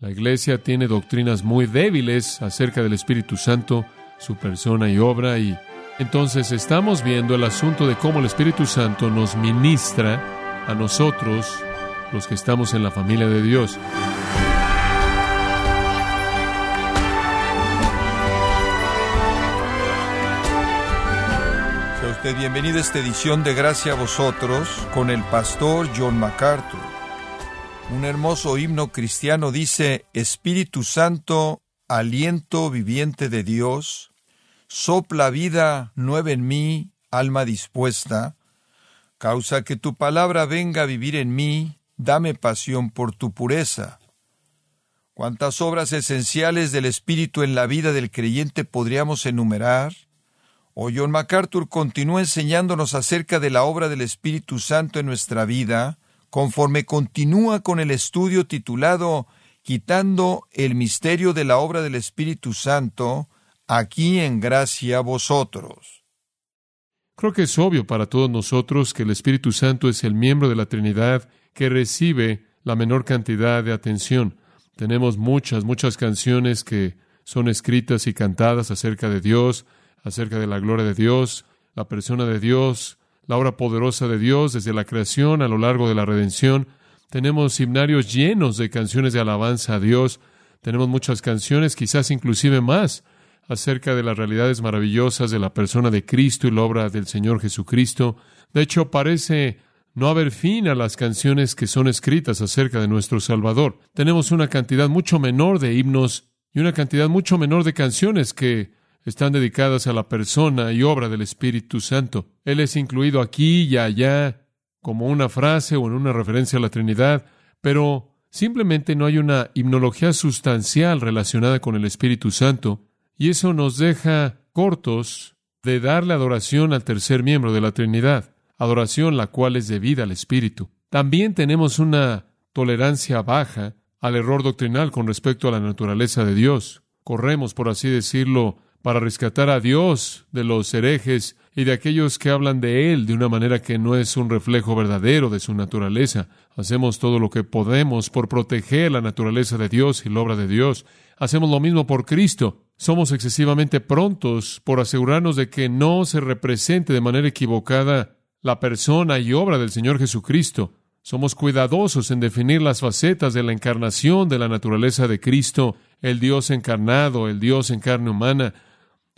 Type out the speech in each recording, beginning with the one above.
La iglesia tiene doctrinas muy débiles acerca del Espíritu Santo, su persona y obra, y entonces estamos viendo el asunto de cómo el Espíritu Santo nos ministra a nosotros, los que estamos en la familia de Dios. Sea usted bienvenido a esta edición de Gracia a vosotros con el pastor John MacArthur. Un hermoso himno cristiano dice, Espíritu Santo, aliento viviente de Dios, sopla vida nueva en mí, alma dispuesta, causa que tu palabra venga a vivir en mí, dame pasión por tu pureza. ¿Cuántas obras esenciales del Espíritu en la vida del creyente podríamos enumerar? O John MacArthur continúa enseñándonos acerca de la obra del Espíritu Santo en nuestra vida, conforme continúa con el estudio titulado Quitando el misterio de la obra del Espíritu Santo, aquí en gracia a vosotros. Creo que es obvio para todos nosotros que el Espíritu Santo es el miembro de la Trinidad que recibe la menor cantidad de atención. Tenemos muchas, muchas canciones que son escritas y cantadas acerca de Dios, acerca de la gloria de Dios, la persona de Dios, la obra poderosa de Dios desde la creación a lo largo de la redención. Tenemos himnarios llenos de canciones de alabanza a Dios. Tenemos muchas canciones, quizás inclusive más, acerca de las realidades maravillosas de la persona de Cristo y la obra del Señor Jesucristo. De hecho, parece no haber fin a las canciones que son escritas acerca de nuestro Salvador. Tenemos una cantidad mucho menor de himnos y una cantidad mucho menor de canciones que están dedicadas a la persona y obra del Espíritu Santo. Él es incluido aquí y allá como una frase o en una referencia a la Trinidad, pero simplemente no hay una himnología sustancial relacionada con el Espíritu Santo, y eso nos deja cortos de darle adoración al tercer miembro de la Trinidad, adoración la cual es debida al Espíritu. También tenemos una tolerancia baja al error doctrinal con respecto a la naturaleza de Dios. Corremos, por así decirlo, para rescatar a Dios de los herejes y de aquellos que hablan de Él de una manera que no es un reflejo verdadero de su naturaleza. Hacemos todo lo que podemos por proteger la naturaleza de Dios y la obra de Dios. Hacemos lo mismo por Cristo. Somos excesivamente prontos por asegurarnos de que no se represente de manera equivocada la persona y obra del Señor Jesucristo. Somos cuidadosos en definir las facetas de la encarnación de la naturaleza de Cristo, el Dios encarnado, el Dios en carne humana,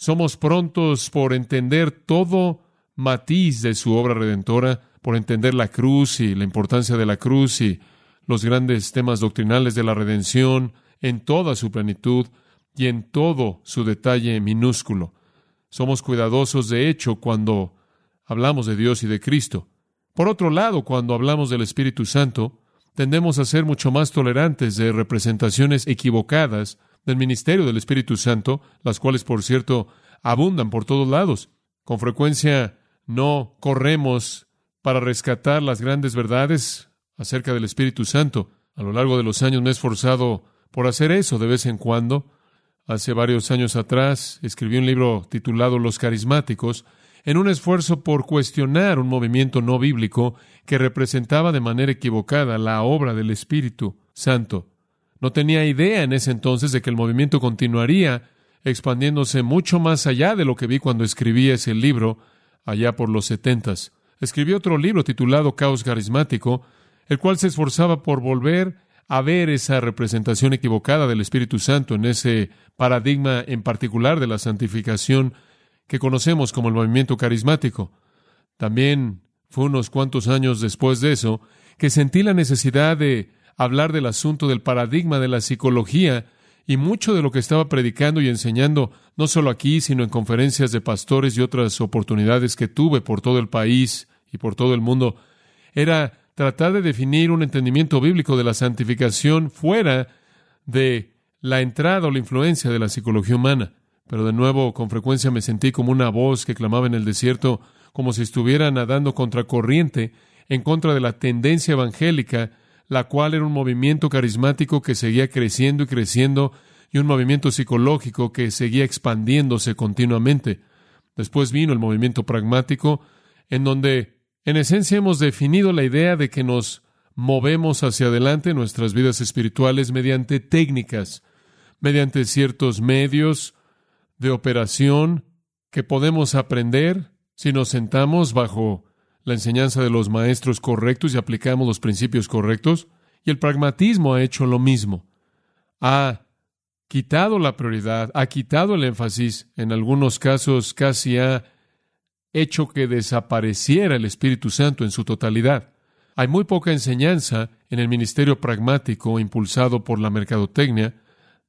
somos prontos por entender todo matiz de su obra redentora, por entender la cruz y la importancia de la cruz y los grandes temas doctrinales de la redención en toda su plenitud y en todo su detalle minúsculo. Somos cuidadosos, de hecho, cuando hablamos de Dios y de Cristo. Por otro lado, cuando hablamos del Espíritu Santo, tendemos a ser mucho más tolerantes de representaciones equivocadas del ministerio del Espíritu Santo, las cuales, por cierto, abundan por todos lados. Con frecuencia no corremos para rescatar las grandes verdades acerca del Espíritu Santo. A lo largo de los años me he esforzado por hacer eso de vez en cuando. Hace varios años atrás escribí un libro titulado Los Carismáticos, en un esfuerzo por cuestionar un movimiento no bíblico que representaba de manera equivocada la obra del Espíritu Santo. No tenía idea en ese entonces de que el movimiento continuaría expandiéndose mucho más allá de lo que vi cuando escribí ese libro, allá por los setentas. Escribí otro libro titulado Caos Carismático, el cual se esforzaba por volver a ver esa representación equivocada del Espíritu Santo en ese paradigma en particular de la santificación que conocemos como el movimiento carismático. También fue unos cuantos años después de eso que sentí la necesidad de hablar del asunto del paradigma de la psicología y mucho de lo que estaba predicando y enseñando, no solo aquí, sino en conferencias de pastores y otras oportunidades que tuve por todo el país y por todo el mundo, era tratar de definir un entendimiento bíblico de la santificación fuera de la entrada o la influencia de la psicología humana. Pero de nuevo, con frecuencia me sentí como una voz que clamaba en el desierto, como si estuviera nadando contracorriente en contra de la tendencia evangélica la cual era un movimiento carismático que seguía creciendo y creciendo y un movimiento psicológico que seguía expandiéndose continuamente. Después vino el movimiento pragmático, en donde en esencia hemos definido la idea de que nos movemos hacia adelante nuestras vidas espirituales mediante técnicas, mediante ciertos medios de operación que podemos aprender si nos sentamos bajo la enseñanza de los maestros correctos y aplicamos los principios correctos. Y el pragmatismo ha hecho lo mismo. Ha quitado la prioridad, ha quitado el énfasis, en algunos casos casi ha hecho que desapareciera el Espíritu Santo en su totalidad. Hay muy poca enseñanza en el ministerio pragmático impulsado por la mercadotecnia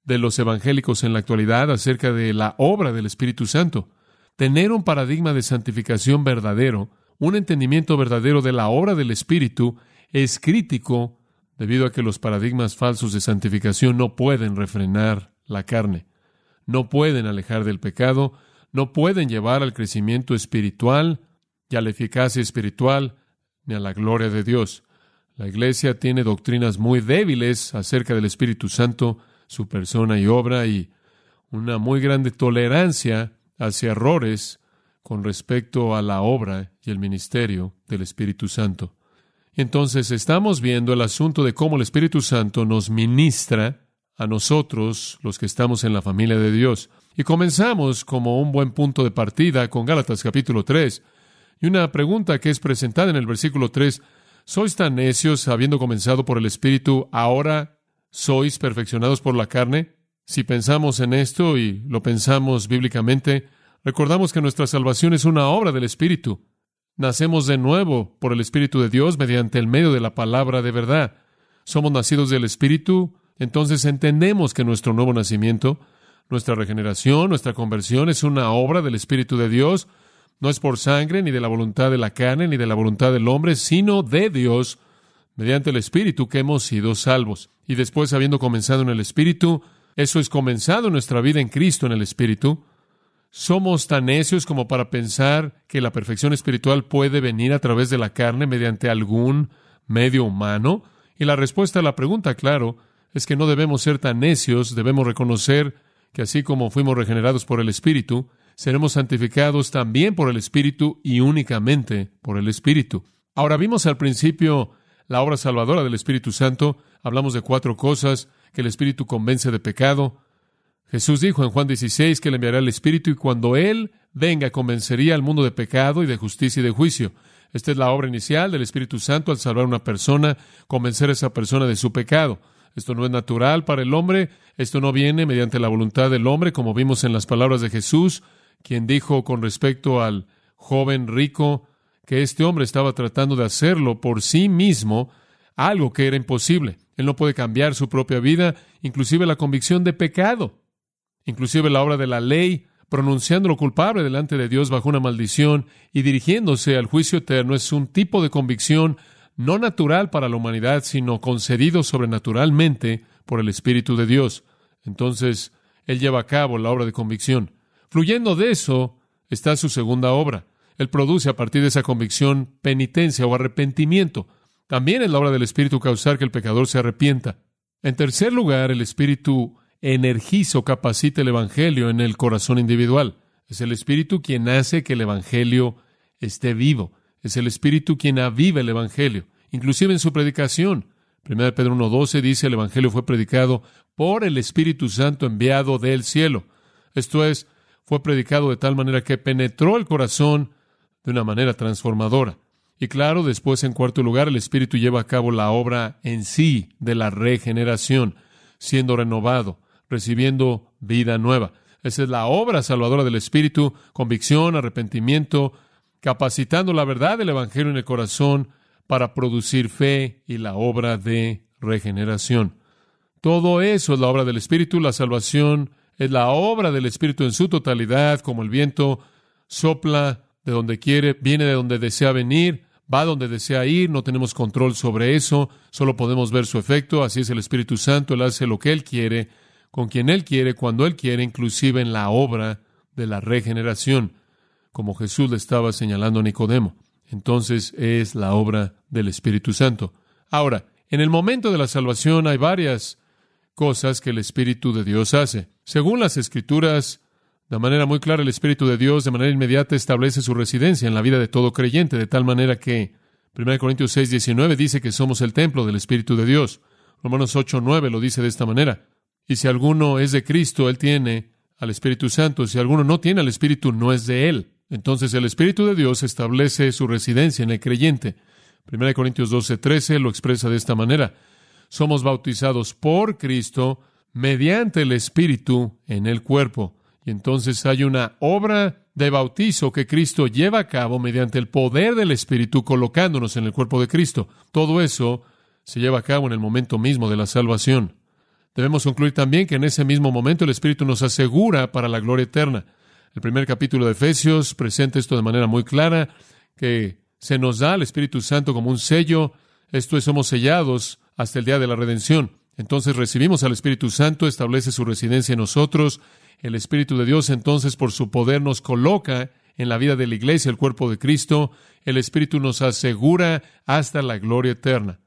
de los evangélicos en la actualidad acerca de la obra del Espíritu Santo. Tener un paradigma de santificación verdadero, un entendimiento verdadero de la obra del Espíritu, es crítico debido a que los paradigmas falsos de santificación no pueden refrenar la carne, no pueden alejar del pecado, no pueden llevar al crecimiento espiritual y a la eficacia espiritual ni a la gloria de Dios. La Iglesia tiene doctrinas muy débiles acerca del Espíritu Santo, su persona y obra, y una muy grande tolerancia hacia errores con respecto a la obra y el ministerio del Espíritu Santo. Entonces estamos viendo el asunto de cómo el Espíritu Santo nos ministra a nosotros, los que estamos en la familia de Dios. Y comenzamos como un buen punto de partida con Gálatas capítulo 3. Y una pregunta que es presentada en el versículo 3, ¿sois tan necios habiendo comenzado por el Espíritu, ahora sois perfeccionados por la carne? Si pensamos en esto y lo pensamos bíblicamente, recordamos que nuestra salvación es una obra del Espíritu. Nacemos de nuevo por el Espíritu de Dios mediante el medio de la palabra de verdad. Somos nacidos del Espíritu, entonces entendemos que nuestro nuevo nacimiento nuestra regeneración, nuestra conversión es una obra del Espíritu de Dios. No es por sangre, ni de la voluntad de la carne, ni de la voluntad del hombre, sino de Dios, mediante el Espíritu que hemos sido salvos. Y después, habiendo comenzado en el Espíritu, eso es comenzado en nuestra vida en Cristo en el Espíritu. Somos tan necios como para pensar que la perfección espiritual puede venir a través de la carne mediante algún medio humano. Y la respuesta a la pregunta, claro, es que no debemos ser tan necios, debemos reconocer que así como fuimos regenerados por el Espíritu, seremos santificados también por el Espíritu y únicamente por el Espíritu. Ahora vimos al principio la obra salvadora del Espíritu Santo. Hablamos de cuatro cosas, que el Espíritu convence de pecado. Jesús dijo en Juan 16 que le enviará el Espíritu y cuando Él venga convencería al mundo de pecado y de justicia y de juicio. Esta es la obra inicial del Espíritu Santo al salvar a una persona, convencer a esa persona de su pecado. Esto no es natural para el hombre, esto no viene mediante la voluntad del hombre, como vimos en las palabras de Jesús, quien dijo con respecto al joven rico que este hombre estaba tratando de hacerlo por sí mismo, algo que era imposible. Él no puede cambiar su propia vida, inclusive la convicción de pecado, inclusive la obra de la ley, pronunciándolo culpable delante de Dios bajo una maldición y dirigiéndose al juicio eterno, es un tipo de convicción no natural para la humanidad, sino concedido sobrenaturalmente por el Espíritu de Dios. Entonces, Él lleva a cabo la obra de convicción. Fluyendo de eso está su segunda obra. Él produce a partir de esa convicción penitencia o arrepentimiento. También es la obra del Espíritu causar que el pecador se arrepienta. En tercer lugar, el Espíritu energiza o capacita el Evangelio en el corazón individual. Es el Espíritu quien hace que el Evangelio esté vivo. Es el Espíritu quien aviva el Evangelio, inclusive en su predicación. 1 Pedro 1.12 dice el Evangelio fue predicado por el Espíritu Santo enviado del cielo. Esto es, fue predicado de tal manera que penetró el corazón de una manera transformadora. Y claro, después en cuarto lugar, el Espíritu lleva a cabo la obra en sí de la regeneración, siendo renovado, recibiendo vida nueva. Esa es la obra salvadora del Espíritu, convicción, arrepentimiento, capacitando la verdad del Evangelio en el corazón para producir fe y la obra de regeneración. Todo eso es la obra del Espíritu, la salvación es la obra del Espíritu en su totalidad, como el viento sopla de donde quiere, viene de donde desea venir, va donde desea ir, no tenemos control sobre eso, solo podemos ver su efecto, así es el Espíritu Santo, Él hace lo que Él quiere, con quien Él quiere, cuando Él quiere, inclusive en la obra de la regeneración como Jesús le estaba señalando a Nicodemo. Entonces es la obra del Espíritu Santo. Ahora, en el momento de la salvación hay varias cosas que el Espíritu de Dios hace. Según las Escrituras, de manera muy clara, el Espíritu de Dios de manera inmediata establece su residencia en la vida de todo creyente, de tal manera que 1 Corintios 6, 19 dice que somos el templo del Espíritu de Dios. Romanos 8, 9 lo dice de esta manera. Y si alguno es de Cristo, él tiene al Espíritu Santo. Si alguno no tiene al Espíritu, no es de él. Entonces el Espíritu de Dios establece su residencia en el creyente. 1 Corintios 12, 13 lo expresa de esta manera. Somos bautizados por Cristo mediante el Espíritu en el cuerpo. Y entonces hay una obra de bautizo que Cristo lleva a cabo mediante el poder del Espíritu colocándonos en el cuerpo de Cristo. Todo eso se lleva a cabo en el momento mismo de la salvación. Debemos concluir también que en ese mismo momento el Espíritu nos asegura para la gloria eterna. El primer capítulo de Efesios presenta esto de manera muy clara, que se nos da al Espíritu Santo como un sello, esto es, somos sellados hasta el día de la redención. Entonces recibimos al Espíritu Santo, establece su residencia en nosotros. El Espíritu de Dios entonces por su poder nos coloca en la vida de la iglesia, el cuerpo de Cristo. El Espíritu nos asegura hasta la gloria eterna.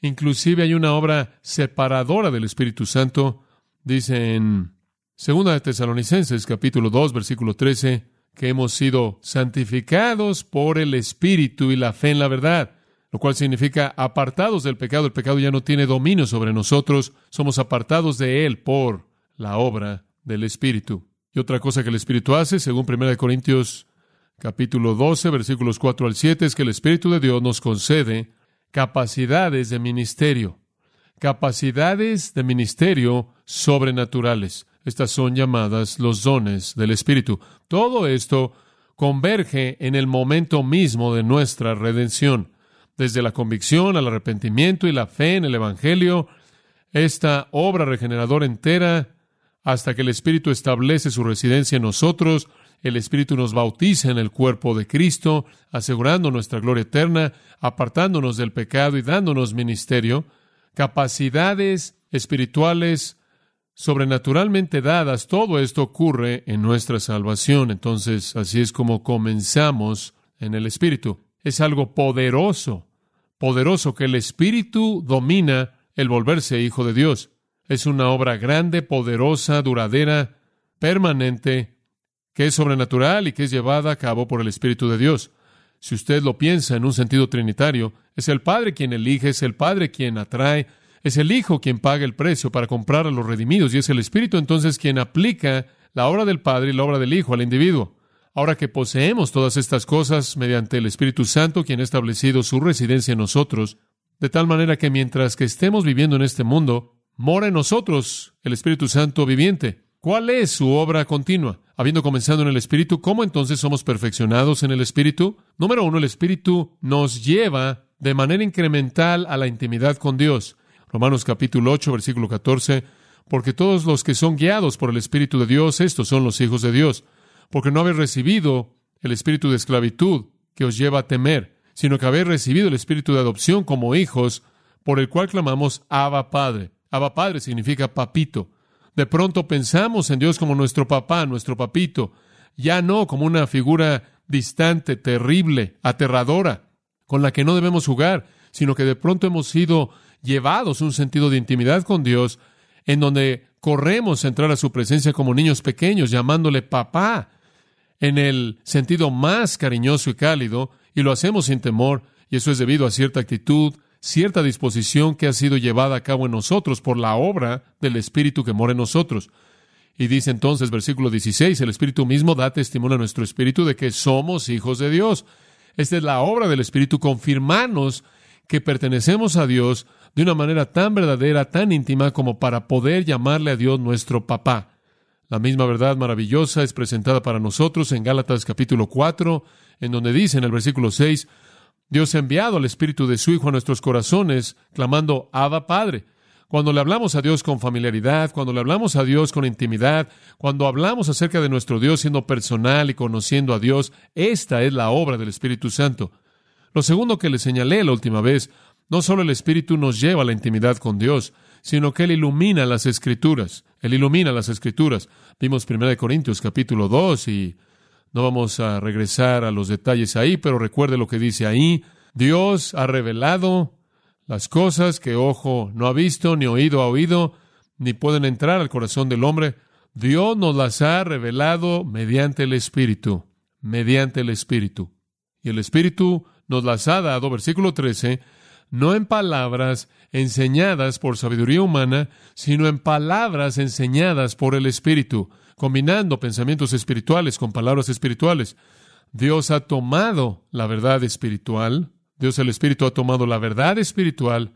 Inclusive hay una obra separadora del Espíritu Santo. Dice en Segunda de Tesalonicenses capítulo 2 versículo 13 que hemos sido santificados por el Espíritu y la fe en la verdad lo cual significa apartados del pecado. El pecado ya no tiene dominio sobre nosotros, somos apartados de él por la obra del Espíritu. Y otra cosa que el Espíritu hace, según 1 Corintios capítulo 12, versículos 4 al 7, es que el Espíritu de Dios nos concede capacidades de ministerio, capacidades de ministerio sobrenaturales. Estas son llamadas los dones del Espíritu. Todo esto converge en el momento mismo de nuestra redención desde la convicción al arrepentimiento y la fe en el Evangelio, esta obra regeneradora entera, hasta que el Espíritu establece su residencia en nosotros, el Espíritu nos bautiza en el cuerpo de Cristo, asegurando nuestra gloria eterna, apartándonos del pecado y dándonos ministerio, capacidades espirituales sobrenaturalmente dadas, todo esto ocurre en nuestra salvación. Entonces, así es como comenzamos en el Espíritu. Es algo poderoso poderoso que el Espíritu domina el volverse hijo de Dios. Es una obra grande, poderosa, duradera, permanente, que es sobrenatural y que es llevada a cabo por el Espíritu de Dios. Si usted lo piensa en un sentido trinitario, es el Padre quien elige, es el Padre quien atrae, es el Hijo quien paga el precio para comprar a los redimidos y es el Espíritu entonces quien aplica la obra del Padre y la obra del Hijo al individuo. Ahora que poseemos todas estas cosas mediante el Espíritu Santo, quien ha establecido su residencia en nosotros, de tal manera que mientras que estemos viviendo en este mundo, mora en nosotros el Espíritu Santo viviente. ¿Cuál es su obra continua? Habiendo comenzado en el Espíritu, ¿cómo entonces somos perfeccionados en el Espíritu? Número uno, el Espíritu nos lleva de manera incremental a la intimidad con Dios. Romanos capítulo 8, versículo 14, porque todos los que son guiados por el Espíritu de Dios, estos son los hijos de Dios porque no habéis recibido el espíritu de esclavitud que os lleva a temer, sino que habéis recibido el espíritu de adopción como hijos, por el cual clamamos Abba Padre. Abba Padre significa papito. De pronto pensamos en Dios como nuestro papá, nuestro papito, ya no como una figura distante, terrible, aterradora, con la que no debemos jugar, sino que de pronto hemos sido llevados un sentido de intimidad con Dios, en donde corremos a entrar a su presencia como niños pequeños, llamándole papá, en el sentido más cariñoso y cálido, y lo hacemos sin temor, y eso es debido a cierta actitud, cierta disposición que ha sido llevada a cabo en nosotros por la obra del Espíritu que mora en nosotros. Y dice entonces, versículo 16, el Espíritu mismo da testimonio a nuestro Espíritu de que somos hijos de Dios. Esta es la obra del Espíritu, confirmarnos que pertenecemos a Dios de una manera tan verdadera, tan íntima como para poder llamarle a Dios nuestro papá. La misma verdad maravillosa es presentada para nosotros en Gálatas capítulo 4, en donde dice en el versículo 6, Dios ha enviado al Espíritu de su Hijo a nuestros corazones, clamando, Abba Padre. Cuando le hablamos a Dios con familiaridad, cuando le hablamos a Dios con intimidad, cuando hablamos acerca de nuestro Dios siendo personal y conociendo a Dios, esta es la obra del Espíritu Santo. Lo segundo que le señalé la última vez, no solo el Espíritu nos lleva a la intimidad con Dios, sino que Él ilumina las Escrituras. Él ilumina las Escrituras. Vimos 1 Corintios capítulo 2 y no vamos a regresar a los detalles ahí, pero recuerde lo que dice ahí. Dios ha revelado las cosas que ojo no ha visto, ni oído ha oído, ni pueden entrar al corazón del hombre. Dios nos las ha revelado mediante el Espíritu, mediante el Espíritu. Y el Espíritu nos las ha dado, versículo 13, no en palabras enseñadas por sabiduría humana, sino en palabras enseñadas por el Espíritu, combinando pensamientos espirituales con palabras espirituales. Dios ha tomado la verdad espiritual, Dios el Espíritu ha tomado la verdad espiritual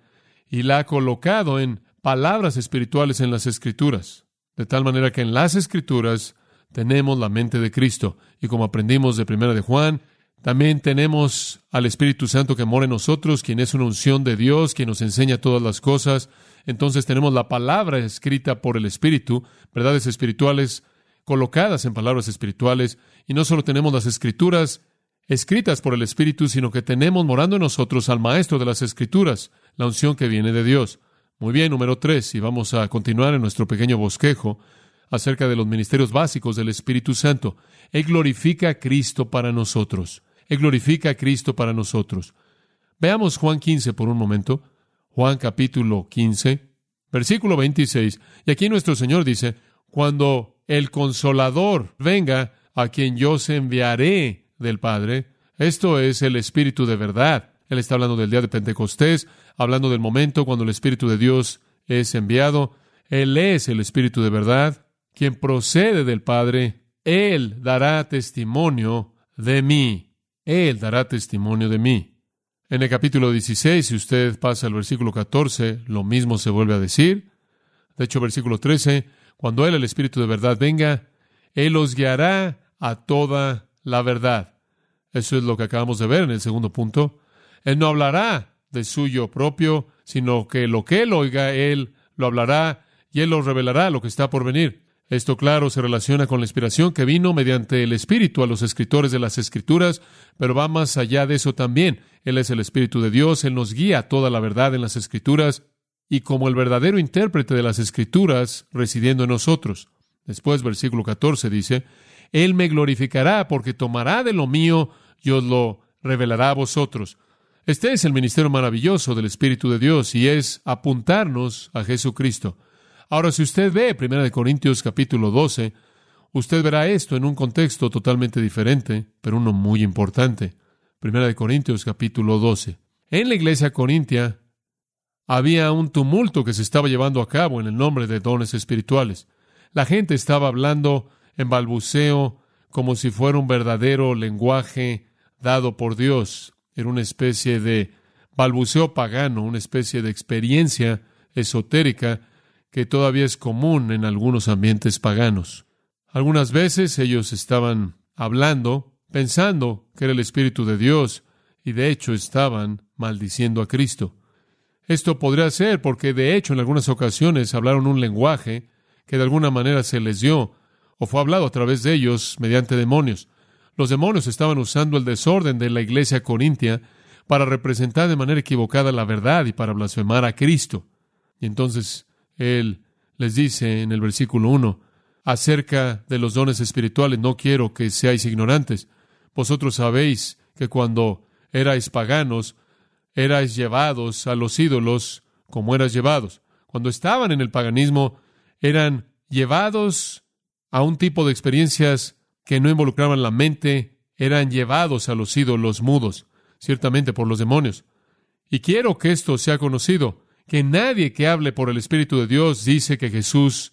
y la ha colocado en palabras espirituales en las Escrituras, de tal manera que en las Escrituras tenemos la mente de Cristo. Y como aprendimos de Primera de Juan, también tenemos al Espíritu Santo que mora en nosotros, quien es una unción de Dios, quien nos enseña todas las cosas. Entonces tenemos la palabra escrita por el Espíritu, verdades espirituales colocadas en palabras espirituales, y no solo tenemos las escrituras escritas por el Espíritu, sino que tenemos morando en nosotros al Maestro de las Escrituras, la unción que viene de Dios. Muy bien, número tres, y vamos a continuar en nuestro pequeño bosquejo acerca de los ministerios básicos del Espíritu Santo. Él glorifica a Cristo para nosotros. Él glorifica a Cristo para nosotros. Veamos Juan 15 por un momento. Juan capítulo 15, versículo 26. Y aquí nuestro Señor dice, cuando el consolador venga, a quien yo se enviaré del Padre, esto es el Espíritu de verdad. Él está hablando del día de Pentecostés, hablando del momento cuando el Espíritu de Dios es enviado. Él es el Espíritu de verdad, quien procede del Padre. Él dará testimonio de mí. Él dará testimonio de mí. En el capítulo 16, si usted pasa al versículo 14, lo mismo se vuelve a decir. De hecho, versículo 13, cuando Él, el Espíritu de verdad, venga, Él os guiará a toda la verdad. Eso es lo que acabamos de ver en el segundo punto. Él no hablará de suyo propio, sino que lo que Él oiga, Él lo hablará y Él os revelará lo que está por venir. Esto, claro, se relaciona con la inspiración que vino mediante el Espíritu a los escritores de las Escrituras, pero va más allá de eso también. Él es el Espíritu de Dios, Él nos guía a toda la verdad en las Escrituras, y como el verdadero intérprete de las Escrituras, residiendo en nosotros. Después, versículo 14 dice, Él me glorificará porque tomará de lo mío y os lo revelará a vosotros. Este es el ministerio maravilloso del Espíritu de Dios y es apuntarnos a Jesucristo. Ahora, si usted ve 1 Corintios capítulo 12, usted verá esto en un contexto totalmente diferente, pero uno muy importante. 1 Corintios capítulo 12. En la iglesia corintia había un tumulto que se estaba llevando a cabo en el nombre de dones espirituales. La gente estaba hablando en balbuceo como si fuera un verdadero lenguaje dado por Dios. Era una especie de balbuceo pagano, una especie de experiencia esotérica que todavía es común en algunos ambientes paganos. Algunas veces ellos estaban hablando, pensando que era el Espíritu de Dios, y de hecho estaban maldiciendo a Cristo. Esto podría ser porque de hecho en algunas ocasiones hablaron un lenguaje que de alguna manera se les dio o fue hablado a través de ellos mediante demonios. Los demonios estaban usando el desorden de la iglesia corintia para representar de manera equivocada la verdad y para blasfemar a Cristo. Y entonces él les dice en el versículo 1 acerca de los dones espirituales, no quiero que seáis ignorantes. Vosotros sabéis que cuando erais paganos, erais llevados a los ídolos como eras llevados. Cuando estaban en el paganismo, eran llevados a un tipo de experiencias que no involucraban la mente, eran llevados a los ídolos mudos, ciertamente por los demonios. Y quiero que esto sea conocido, que nadie que hable por el Espíritu de Dios dice que Jesús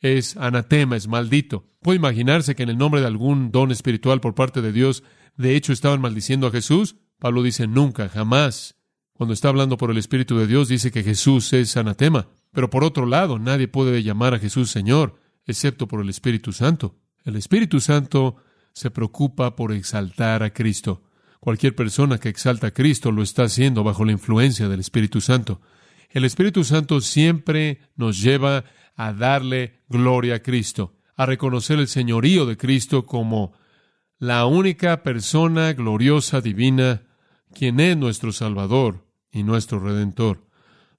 es anatema, es maldito. Puede imaginarse que en el nombre de algún don espiritual por parte de Dios, de hecho, estaban maldiciendo a Jesús. Pablo dice nunca, jamás. Cuando está hablando por el Espíritu de Dios, dice que Jesús es anatema. Pero por otro lado, nadie puede llamar a Jesús Señor, excepto por el Espíritu Santo. El Espíritu Santo se preocupa por exaltar a Cristo. Cualquier persona que exalta a Cristo lo está haciendo bajo la influencia del Espíritu Santo. El Espíritu Santo siempre nos lleva a darle gloria a Cristo, a reconocer el señorío de Cristo como la única persona gloriosa divina, quien es nuestro Salvador y nuestro Redentor.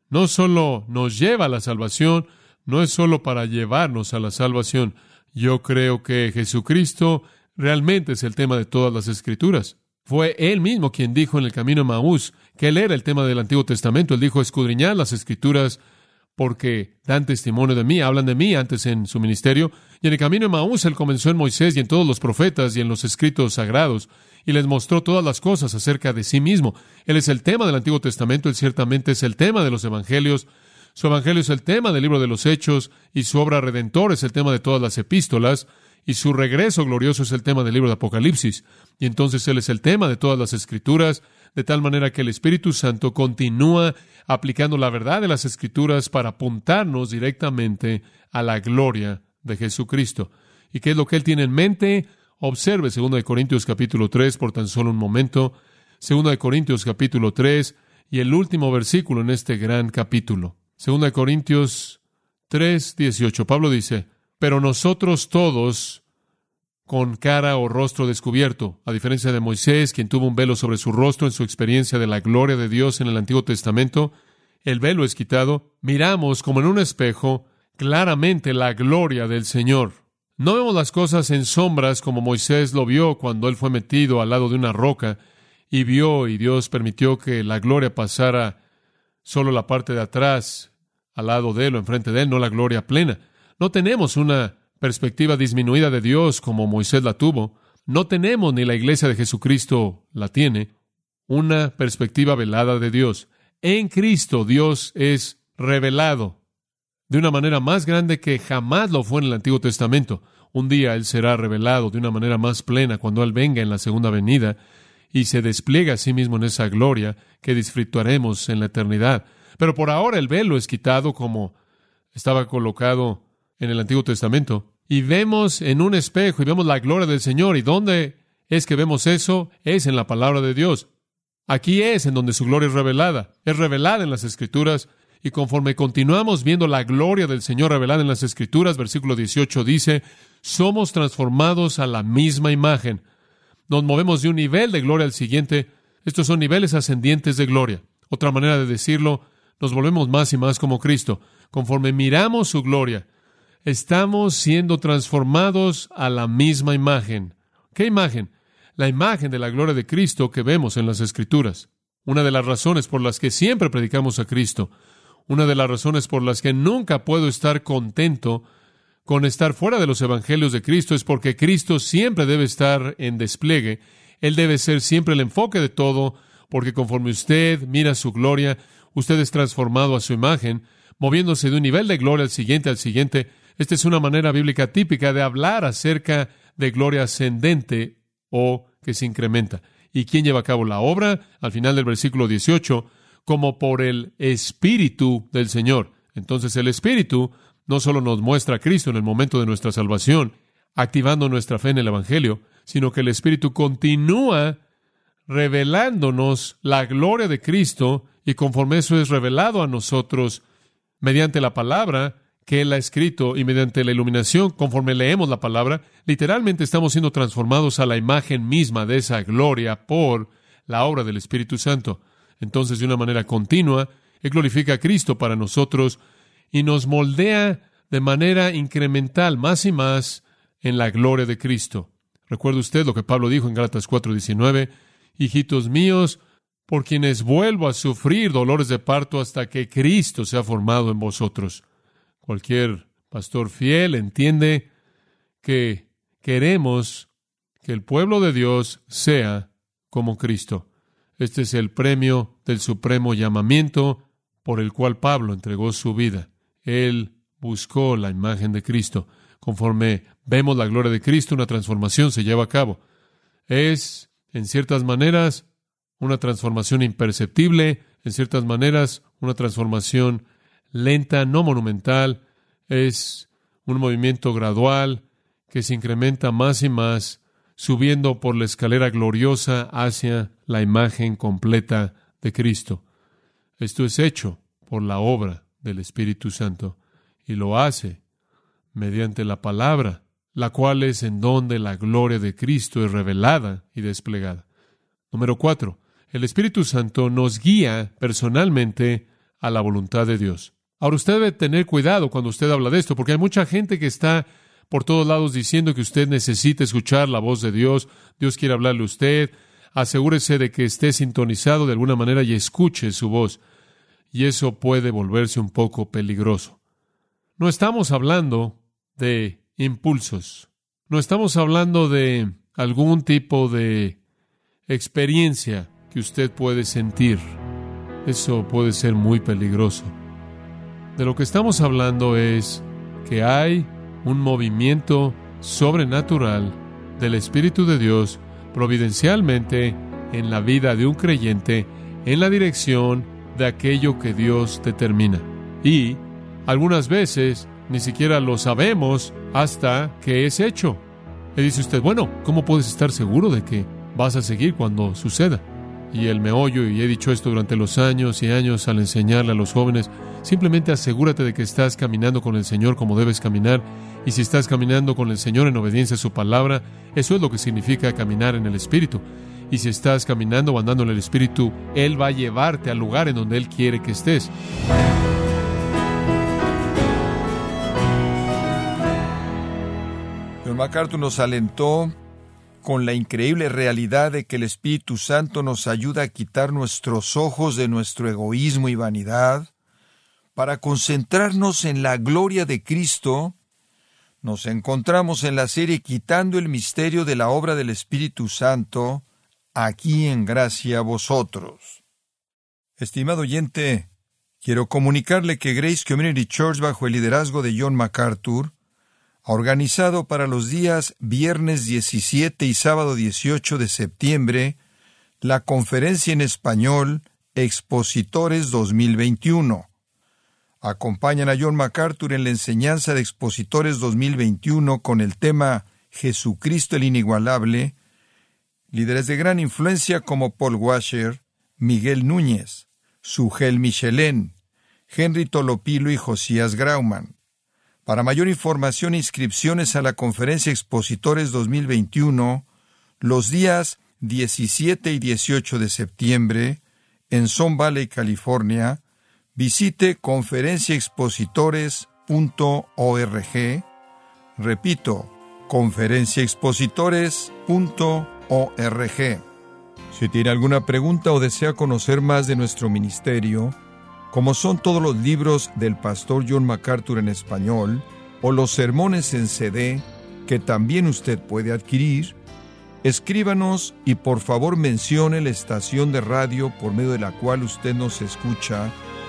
No solo nos lleva a la salvación, no es solo para llevarnos a la salvación. Yo creo que Jesucristo realmente es el tema de todas las escrituras. Fue él mismo quien dijo en el camino de Maús que él era el tema del Antiguo Testamento. Él dijo, escudriñad las escrituras porque dan testimonio de mí, hablan de mí antes en su ministerio. Y en el camino de Maús él comenzó en Moisés y en todos los profetas y en los escritos sagrados, y les mostró todas las cosas acerca de sí mismo. Él es el tema del Antiguo Testamento, él ciertamente es el tema de los Evangelios, su Evangelio es el tema del libro de los Hechos, y su obra redentor es el tema de todas las epístolas, y su regreso glorioso es el tema del libro de Apocalipsis. Y entonces Él es el tema de todas las escrituras, de tal manera que el Espíritu Santo continúa aplicando la verdad de las escrituras para apuntarnos directamente a la gloria de Jesucristo. ¿Y qué es lo que Él tiene en mente? Observe 2 Corintios capítulo 3 por tan solo un momento. 2 Corintios capítulo 3 y el último versículo en este gran capítulo. 2 Corintios 3, 18. Pablo dice, pero nosotros todos con cara o rostro descubierto, a diferencia de Moisés, quien tuvo un velo sobre su rostro en su experiencia de la gloria de Dios en el Antiguo Testamento, el velo es quitado, miramos como en un espejo claramente la gloria del Señor. No vemos las cosas en sombras como Moisés lo vio cuando él fue metido al lado de una roca y vio y Dios permitió que la gloria pasara solo la parte de atrás, al lado de él o enfrente de él, no la gloria plena. No tenemos una perspectiva disminuida de Dios como Moisés la tuvo. No tenemos, ni la iglesia de Jesucristo la tiene, una perspectiva velada de Dios. En Cristo Dios es revelado de una manera más grande que jamás lo fue en el Antiguo Testamento. Un día Él será revelado de una manera más plena cuando Él venga en la segunda venida y se despliega a sí mismo en esa gloria que disfrutaremos en la eternidad. Pero por ahora el velo es quitado como estaba colocado en el Antiguo Testamento. Y vemos en un espejo y vemos la gloria del Señor. ¿Y dónde es que vemos eso? Es en la palabra de Dios. Aquí es en donde su gloria es revelada. Es revelada en las Escrituras. Y conforme continuamos viendo la gloria del Señor revelada en las Escrituras, versículo 18 dice, somos transformados a la misma imagen. Nos movemos de un nivel de gloria al siguiente. Estos son niveles ascendientes de gloria. Otra manera de decirlo, nos volvemos más y más como Cristo. Conforme miramos su gloria, estamos siendo transformados a la misma imagen. ¿Qué imagen? La imagen de la gloria de Cristo que vemos en las Escrituras. Una de las razones por las que siempre predicamos a Cristo, una de las razones por las que nunca puedo estar contento con estar fuera de los evangelios de Cristo es porque Cristo siempre debe estar en despliegue. Él debe ser siempre el enfoque de todo, porque conforme usted mira su gloria, usted es transformado a su imagen, moviéndose de un nivel de gloria al siguiente al siguiente. Esta es una manera bíblica típica de hablar acerca de gloria ascendente o que se incrementa. ¿Y quién lleva a cabo la obra? Al final del versículo 18, como por el Espíritu del Señor. Entonces el Espíritu no solo nos muestra a Cristo en el momento de nuestra salvación, activando nuestra fe en el Evangelio, sino que el Espíritu continúa revelándonos la gloria de Cristo y conforme eso es revelado a nosotros mediante la palabra que Él ha escrito y mediante la iluminación, conforme leemos la palabra, literalmente estamos siendo transformados a la imagen misma de esa gloria por la obra del Espíritu Santo. Entonces, de una manera continua, Él glorifica a Cristo para nosotros y nos moldea de manera incremental más y más en la gloria de Cristo. Recuerde usted lo que Pablo dijo en Gálatas 4:19, hijitos míos, por quienes vuelvo a sufrir dolores de parto hasta que Cristo sea formado en vosotros. Cualquier pastor fiel entiende que queremos que el pueblo de Dios sea como Cristo. Este es el premio del supremo llamamiento por el cual Pablo entregó su vida. Él buscó la imagen de Cristo. Conforme vemos la gloria de Cristo, una transformación se lleva a cabo. Es, en ciertas maneras, una transformación imperceptible, en ciertas maneras, una transformación lenta, no monumental, es un movimiento gradual que se incrementa más y más, subiendo por la escalera gloriosa hacia la imagen completa de Cristo. Esto es hecho por la obra del Espíritu Santo y lo hace mediante la palabra, la cual es en donde la gloria de Cristo es revelada y desplegada. Número cuatro, el Espíritu Santo nos guía personalmente a la voluntad de Dios. Ahora usted debe tener cuidado cuando usted habla de esto, porque hay mucha gente que está por todos lados diciendo que usted necesita escuchar la voz de Dios, Dios quiere hablarle a usted, asegúrese de que esté sintonizado de alguna manera y escuche su voz. y eso puede volverse un poco peligroso. No estamos hablando de impulsos, no estamos hablando de algún tipo de experiencia que usted puede sentir. Eso puede ser muy peligroso. De lo que estamos hablando es que hay un movimiento sobrenatural del Espíritu de Dios providencialmente en la vida de un creyente en la dirección de aquello que Dios determina. Y algunas veces ni siquiera lo sabemos hasta que es hecho. Le dice usted, bueno, ¿cómo puedes estar seguro de que vas a seguir cuando suceda? Y el meollo, y he dicho esto durante los años y años al enseñarle a los jóvenes, simplemente asegúrate de que estás caminando con el Señor como debes caminar, y si estás caminando con el Señor en obediencia a su palabra, eso es lo que significa caminar en el Espíritu. Y si estás caminando o andando en el Espíritu, Él va a llevarte al lugar en donde Él quiere que estés. John MacArthur nos alentó con la increíble realidad de que el Espíritu Santo nos ayuda a quitar nuestros ojos de nuestro egoísmo y vanidad, para concentrarnos en la gloria de Cristo, nos encontramos en la serie Quitando el misterio de la obra del Espíritu Santo, aquí en gracia a vosotros. Estimado oyente, quiero comunicarle que Grace Community Church, bajo el liderazgo de John MacArthur, ha organizado para los días viernes 17 y sábado 18 de septiembre la conferencia en español Expositores 2021. Acompañan a John MacArthur en la enseñanza de Expositores 2021 con el tema Jesucristo el Inigualable, líderes de gran influencia como Paul Washer, Miguel Núñez, Sugel Michelén, Henry Tolopilo y Josías Grauman. Para mayor información e inscripciones a la Conferencia Expositores 2021, los días 17 y 18 de septiembre, en Son Valley, California, visite conferenciaexpositores.org. Repito, conferenciaexpositores.org. Si tiene alguna pregunta o desea conocer más de nuestro ministerio, como son todos los libros del pastor John MacArthur en español o los sermones en CD que también usted puede adquirir, escríbanos y por favor mencione la estación de radio por medio de la cual usted nos escucha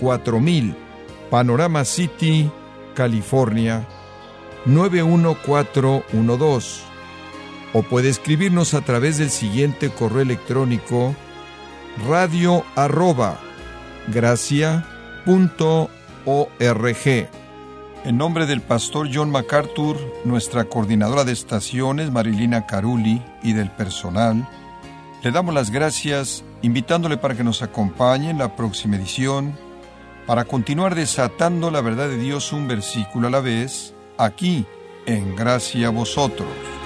4000, Panorama City, California 91412. O puede escribirnos a través del siguiente correo electrónico radio arroba gracia.org. En nombre del pastor John MacArthur, nuestra coordinadora de estaciones Marilina Caruli y del personal, le damos las gracias invitándole para que nos acompañe en la próxima edición para continuar desatando la verdad de Dios un versículo a la vez, aquí en Gracia a Vosotros.